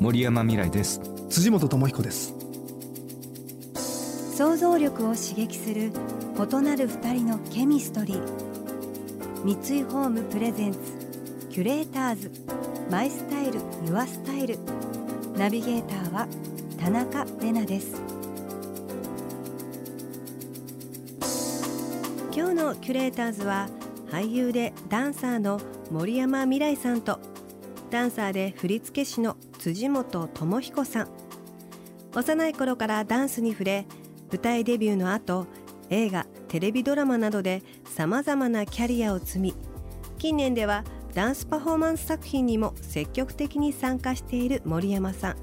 森山未来です。辻本智彦です。想像力を刺激する異なる二人のケミストリー。三井ホームプレゼンツキュレーターズ。マイスタイルユアスタイル。ナビゲーターは田中れなです。今日のキュレーターズは俳優でダンサーの森山未来さんとダンサーで振付師の辻本智彦さん。幼い頃からダンスに触れ舞台デビューの後映画テレビドラマなどでさまざまなキャリアを積み近年ではダンスパフォーマンス作品にも積極的に参加している森山さん。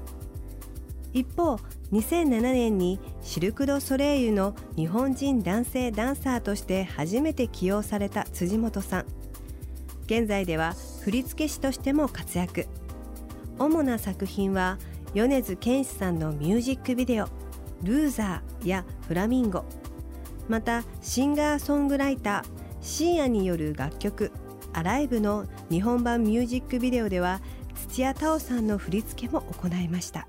一方2007年にシルク・ド・ソレイユの日本人男性ダンサーとして初めて起用された辻本さん。現在では振付師としても活躍。主な作品は米津玄師さんのミュージックビデオ「ルーザー」や「フラミンゴ」またシンガーソングライター深夜による楽曲「アライブ」の日本版ミュージックビデオでは土屋太鳳さんの振り付けも行いました。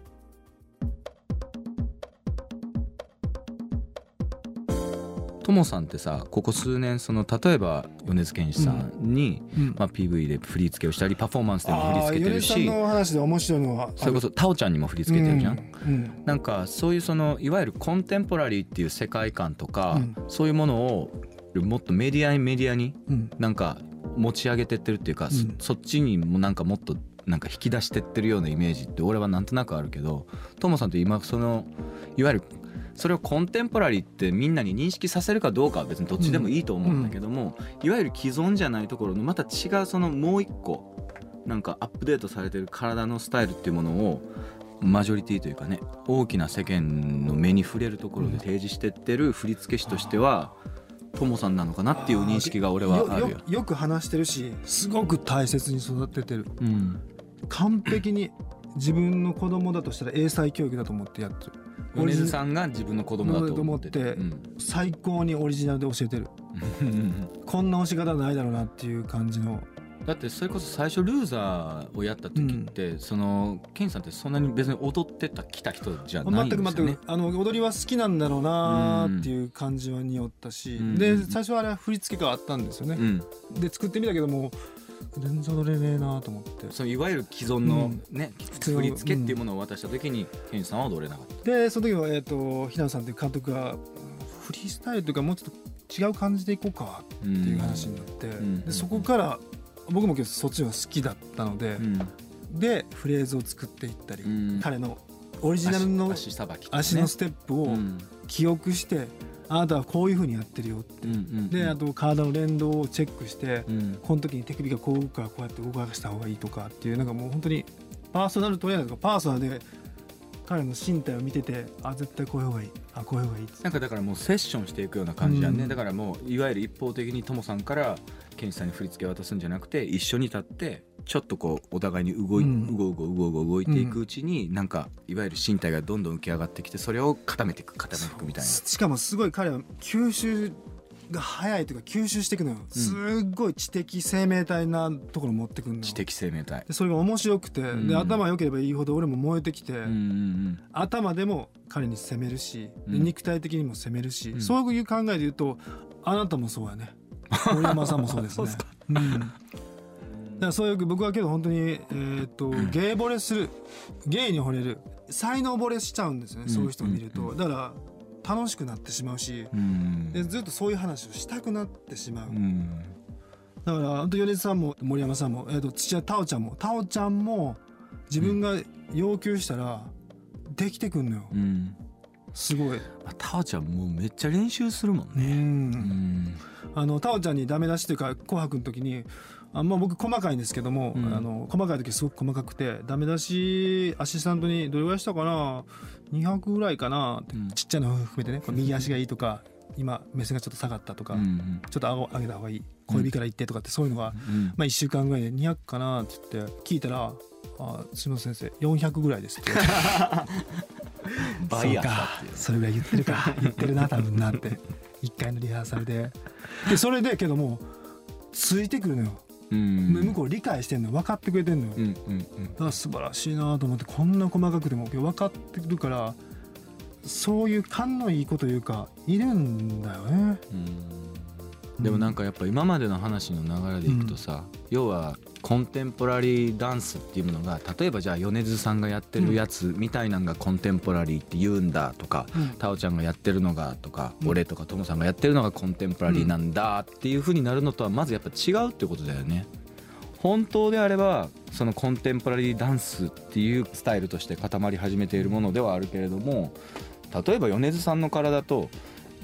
ともさんってさここ数年その例えば米津玄師さんに、うん。まあ、PV で振り付けをしたりパフォーマンスでも振り付けてるしの話で面白いのはそれこそタオちゃんにも振り付けてるじゃん、うん。なんかそういうそのいわゆるコンテンポラリーっていう世界観とか、うん。そういうものをもっとメディアにメディアにうん。なんか持ち上げてってるっていうか、そっちにもなんかもっとなんか引き出してってるようなイメージって俺はなんとなくあるけどトモさんって今そのいわゆるそれをコンテンポラリーってみんなに認識させるかどうかは別にどっちでもいいと思うんだけども、いわゆる既存じゃないところのまた違うそのもう一個なんかアップデートされてる体のスタイルっていうものをマジョリティというかね大きな世間の目に触れるところで提示してってる振付師としてはトモさんなのかなっていう認識が俺はあるよ。よよく話してるしすごく大切に育ててる。うん。完璧に自分の子供だとしたら英才教育だと思ってやってる米津さんが自分の子供だと思ってる思最高にオリジナルで教えてる。うんこんな教え方ないだろうなっていう感じの。だってそれこそ最初ルーザーをやった時って、そのケンさんってそんなに別に踊ってたきた人じゃないんですよね。全く全く。あの踊りは好きなんだろうなっていう感じは匂ったし、うん。で最初はあれは振り付けがあったんですよね、うん、で作ってみたけども全然踊れねえなと思って。そのいわゆる既存のね、通の振り付けっていうものを渡した時にケンさんは踊れなかった。でその時は、えー、と平野さんっていう監督がフリースタイルというかもうちょっと違う感じでいこうかっていう話になって、ん。でそこから僕も結構そっちが好きだったので、うん。でフレーズを作っていったり、うん。彼のオリジナルの足のステップをうん。記憶して、あなたはこういうふうにやってるよって。うんうんであと体の連動をチェックして、うん。この時に手首がこう動くからこうやって動かした方がいいとかっていうなんかもう本当にパーソナルトレーナーとかパーソナルで彼の身体を見ててあ絶対こういう方がいい。あこういう方がいい。なんかだからもうセッションしていくような感じやんね、うん。だからもういわゆる一方的にトモさんからケンジさんに振り付けを渡すんじゃなくて一緒に立ってちょっとこうお互いに動い、うん。うごうごうごうご動いていくうちに、なんかいわゆる身体がどんどん浮き上がってきてそれを固めていく固めていくみたいな。しかもすごい彼は吸収が早いというか吸収していくのよ、すっごい知的生命体なところ持ってくるのよ。知的生命体。でそれが面白くて、ん。で頭良ければいいほど俺も燃えてきて、うんうん頭でも彼に攻めるし、肉体的にも攻めるし、ん。そういう考えで言うとあなたもそうやね。森山さんもそうですね。うん、だからそういう僕はけど本当に、えー、とゲイ惚れするゲイに惚れる才能惚れしちゃうんですよね、うん。そういう人を見ると、だから楽しくなってしまうし、うん。でずっとそういう話をしたくなってしまう、うん。だから本当米津さんも森山さんも、えー、と土屋太鳳ちゃんも太鳳ちゃんも自分が要求したらできてくんのよ、うん。すごい、まあタオちゃんもうめっちゃ練習するもんうね。ん。うん。あの太鳳ちゃんにダメ出しというか「紅白」の時にあまあ僕細かいんですけども、うん。あの細かい時すごく細かくてダメ出しアシスタントにどれぐらいしたかな？200ぐらいかな？って、うん。ちっちゃいの含めてね右足がいいとか今目線がちょっと下がったとか、うんうん。ちょっと顎上げた方がいい小指からいってとかってそういうのが、うん。まあ、1週間ぐらいで200かな？って言って聞いたら「あすみません先生400ぐらいです」って。倍やそれぐらい言ってるか。言ってるな多分なって。1回のリハーサルで。でそれでけどもついてくるのよ、うん。向こう理解してんの分かってくれてんのよ、うんうんだから素晴らしいなと思ってこんな細かくても分かってるからそういう勘のいい子というかいるんだよね。うんでもなんかやっぱ今までの話の流れでいくとさ、要はコンテンポラリーダンスっていうのが例えばじゃあ米津さんがやってるやつみたいなんがコンテンポラリーって言うんだとか、うん。タオちゃんがやってるのがとか、うん。俺とかトモさんがやってるのがコンテンポラリーなんだっていう風になるのとはまずやっぱ違うってことだよね。本当であればそのコンテンポラリーダンスっていうスタイルとして固まり始めているものではあるけれども例えば米津さんの体と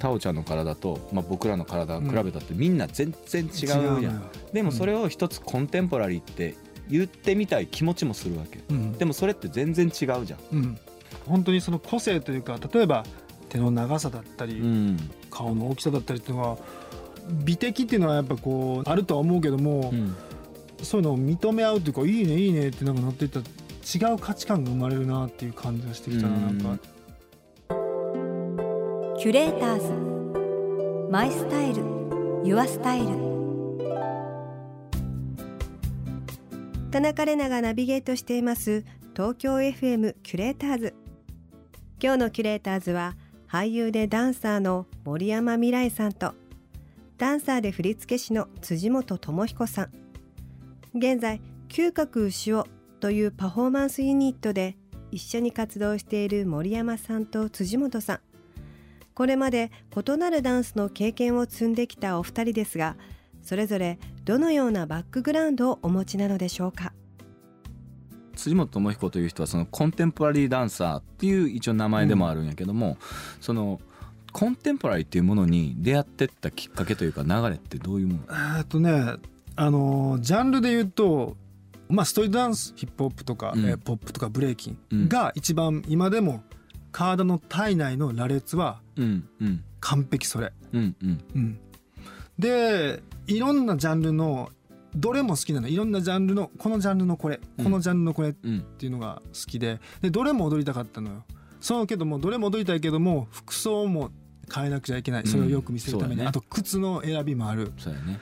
タオちゃんの体と、まあ、僕らの体を比べたってみんな全然違うじゃん、のよ。でもそれを一つコンテンポラリーって言ってみたい気持ちもするわけ。うん。でもそれって全然違うじゃん。うん、本当にその個性というか例えば手の長さだったり、うん。顔の大きさだったりっていうのは美的っていうのはやっぱこうあるとは思うけども、うん。そういうのを認め合うというかいいねいいねってなんかなっていったら違う価値観が生まれるなっていう感じがしてきたななんかキュレーターズ。マイスタイル。ユアスタイル。田中れながナビゲートしています。東京 FM キュレーターズ。今日のキュレーターズは俳優でダンサーの森山未來さんとダンサーで振付師の辻本智彦さん。現在嗅覚牛尾というパフォーマンスユニットで一緒に活動している森山さんと辻本さん。これまで異なるダンスの経験を積んできたお二人ですがそれぞれどのようなバックグラウンドをお持ちなのでしょうか？辻本智彦という人はそのコンテンポラリーダンサーっていう一応名前でもあるんやけども、そのコンテンポラリーっていうものに出会ってったきっかけというか流れってどういうもの？えーっとねあのージャンルで言うとまあストリートダンスヒップホップとか、うん。えーポップとかブレイキうん。ンが一番今でも体の体内の羅列はうんうん。完璧それ。うんうん。うん、でいろんなジャンルのどれも好きなの。いろんなジャンルのこのジャンルのこれうん。このジャンルのこれっうん。ていうのが好きででどれも踊りたかったのよ。そうけどもどれも踊りたいけども服装も変えなくちゃいけない。それをよく見せるために、うんね。あと靴の選びもある。そうやね。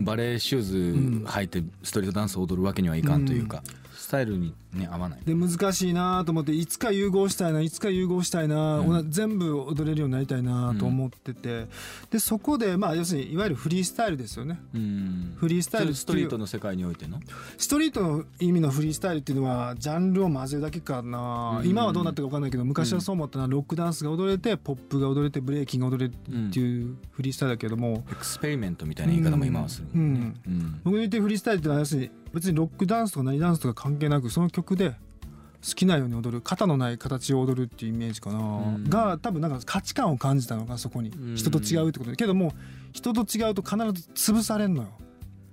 バレーシューズん。履いてストリートダンスを踊るわけにはいかんというか、スタイルにね合わない。で難しいなと思っていつか融合したいないつか融合したいな、うん。全部踊れるようになりたいなと思ってて、でそこでまあ要するにいわゆるフリースタイルですよね。うん。フリースタイルストリートの世界においての？ストリートの意味のフリースタイルっていうのはジャンルを混ぜるだけかな、うん。今はどうなってるか分かんないけど昔はそう思ったな、ロックダンスが踊れてポップが踊れてブレイキンが踊れるっていうフリースタイルだけども、 experiment みたいな言い方も今はするね、うん。僕の言ってるフリースタイルってのは要するに別にロックダンスとか何ダンスとか関係なくその曲で好きなように踊る肩のない形を踊るっていうイメージかな、ん。が多分なんか価値観を感じたのがそこに。うん。人と違うってことで。けども人と違うと必ず潰されんのよ。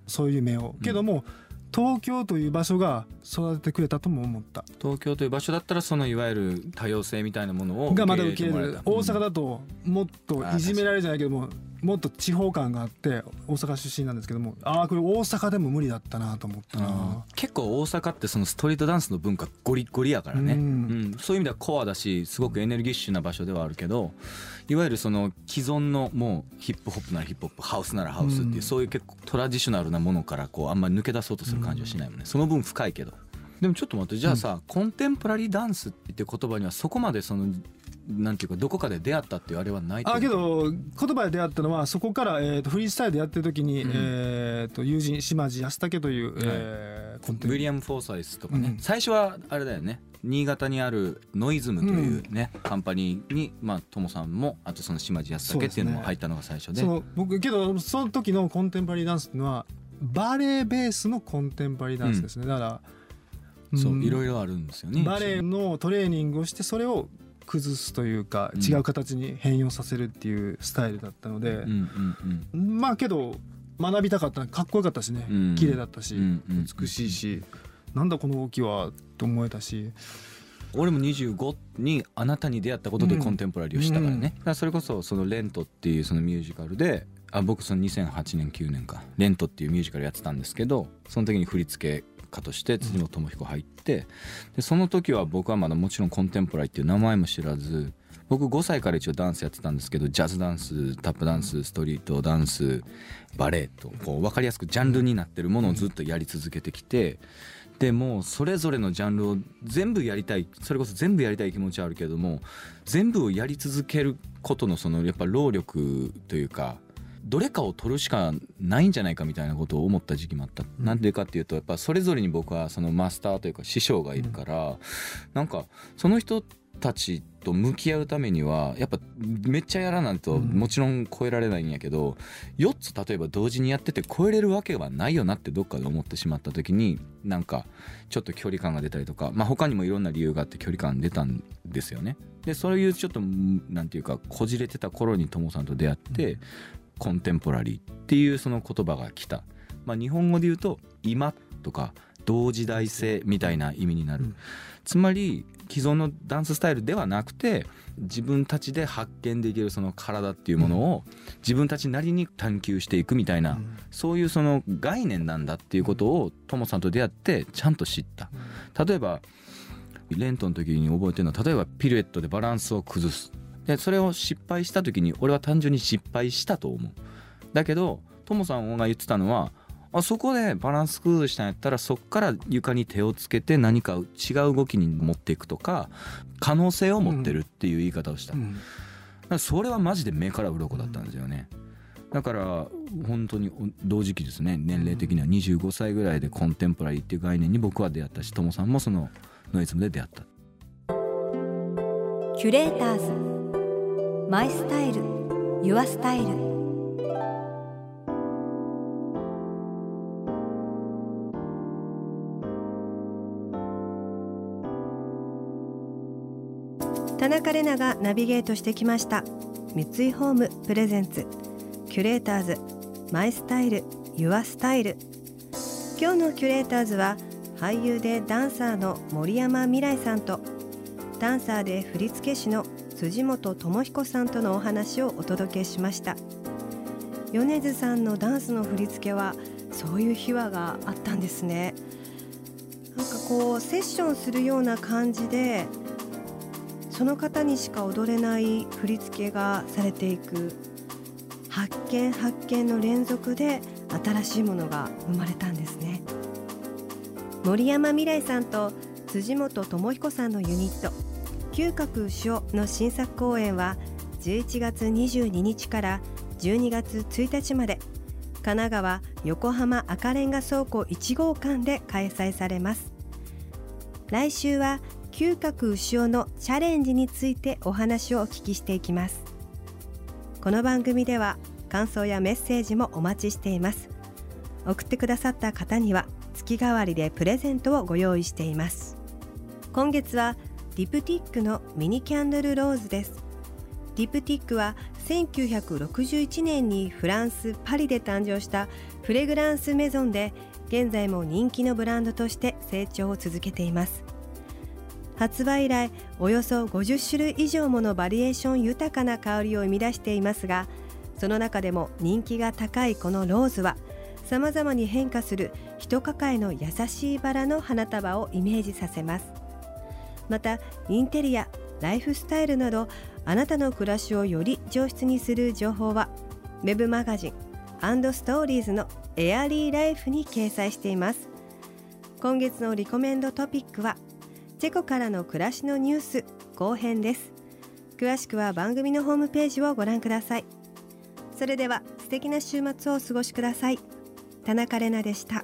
そういう目を。けども、東京という場所が育ててくれたとも思った。東京という場所だったらそのいわゆる多様性みたいなものをがまだ受け入れる大阪だともっといじめられるじゃないけどももっと地方感があって大阪出身なんですけどもああこれ大阪でも無理だったなと思ったあなー結構大阪ってそのストリートダンスの文化ゴリッゴリやからね、ううん。んそういう意味ではコアだしすごくエネルギッシュな場所ではあるけどいわゆるその既存のもうヒップホップならヒップホップハウスならハウスっていう、うん。そういう結構トラディショナルなものからこうあんまり抜け出そうとする感じはしないもんね、その分深いけどでもちょっと待ってじゃあさ、コンテンポラリーダンスっていう言葉にはそこまでそのなんていうかどこかで出会ったっていうあれはないあけど言葉で出会ったのはそこから、えー、とフリースタイルでやってる時に、うん。えー、と友人島地安武という、えーコンテンウィリアム・フォーサイスとかね、うん。最初はあれだよね。新潟にあるノイズムというね、カンパニーにまあトモさんもあとその島地康武っていうのも入ったのが最初で。その僕けどその時のコンテンポラリーダンスっていうのはバレエベースのコンテンポラリーダンスですね、だからそういろいろろあるんですよね。バレエのトレーニングをしてそれを崩すというか、うん。違う形に変容させるっていうスタイルだったのでうん、うんうん。まあけど学びたかったかっこよかったしね、うん。綺麗だったし、美しいし。なんだこの動きはと思えたし。俺も25にあなたに出会ったことでうん。コンテンポラリーをしたからね、うん。だからそれこそそのレントっていうそのミュージカルであ僕その2008年9年か。レントっていうミュージカルやってたんですけどその時に振付家として辻本智彦入ってでその時は僕はまだもちろんコンテンポラリーっていう名前も知らず僕5歳から一応ダンスやってたんですけどジャズダンスタップダンスストリートダンスバレエとこう分かりやすくジャンルになってるものをずっとやり続けてきてでもそれぞれのジャンルを全部やりたいそれこそ全部やりたい気持ちはあるけども全部をやり続けることのそのやっぱ労力というかどれかを取るしかないんじゃないかみたいなことを思った時期もあった。なんでかっていうとやっぱそれぞれに僕はそのマスターというか師匠がいるから、なんかその人たちと向き合うためにはやっぱめっちゃやらないとうんもちろん超えられないんやけど、4つ例えば同時にやってて超えれるわけはないよなってどっかで思ってしまった時になんかちょっと距離感が出たりとか、まあ、他にもいろんな理由があって距離感出たんですよね。でそういうちょっとんなんていうかこじれてた頃にともさんと出会って、コンテンポラリーっていうその言葉が来た、まあ、日本語で言うと「今」とか「同時代性」みたいな意味になる、うん。つまり既存のダンススタイルではなくて自分たちで発見できるその体っていうものを自分たちなりに探求していくみたいな、うん。そういうその概念なんだっていうことをトモさんと出会ってちゃんと知った。例えばレントの時に覚えてるのは例えばピルエットでバランスを崩すでそれを失敗した時に俺は単純に失敗したと思う。だけどトモさんが言ってたのはあそこでバランス崩したんやったらそっから床に手をつけて何か違う動きに持っていくとか可能性を持ってるっていう言い方をした、うん。それはマジで目から鱗だったんですよね。だから本当に同時期ですね。年齢的には25歳ぐらいでコンテンポラリーっていう概念に僕は出会ったしともさんもそのノイズムで出会った。キュレーターズマイスタイルユアスタイル。田中れながナビゲートしてきました。三井ホームプレゼンツキュレーターズマイスタイルユアスタイル。今日のキュレーターズは俳優でダンサーの森山未来さんとダンサーで振付師の辻本智彦さんとのお話をお届けしました。米津さんのダンスの振り付けはそういう秘話があったんですね。なんかこうセッションするような感じでその方にしか踊れない振り付けがされていく発見発見の連続で新しいものが生まれたんですね。森山未来さんと辻本智彦さんのユニット嗅覚牛尾の新作公演は11月22日から12月1日まで。神奈川横浜赤レンガ倉庫1号館で開催されます。来週は嗅覚牛尾のチャレンジについてお話をお聞きしていきます。この番組では感想やメッセージもお待ちしています。送ってくださった方には月替わりでプレゼントをご用意しています。今月はディプティックのミニキャンドルローズです。ディプティックは1961年にフランス・パリで誕生したフレグランスメゾンで現在も人気のブランドとして成長を続けています。発売以来およそ50種類以上ものバリエーション豊かな香りを生み出していますがその中でも人気が高いこのローズはさまざまに変化する一抱えの優しいバラの花束をイメージさせます。またインテリアライフスタイルなどあなたの暮らしをより上質にする情報はウェブマガジンストーリーズのエアリーライフに掲載しています。今月のリコメンドトピックはチェコからの暮らしのニュース後編です。詳しくは番組のホームページをご覧ください。それでは素敵な週末をお過ごしください。田中れなでした。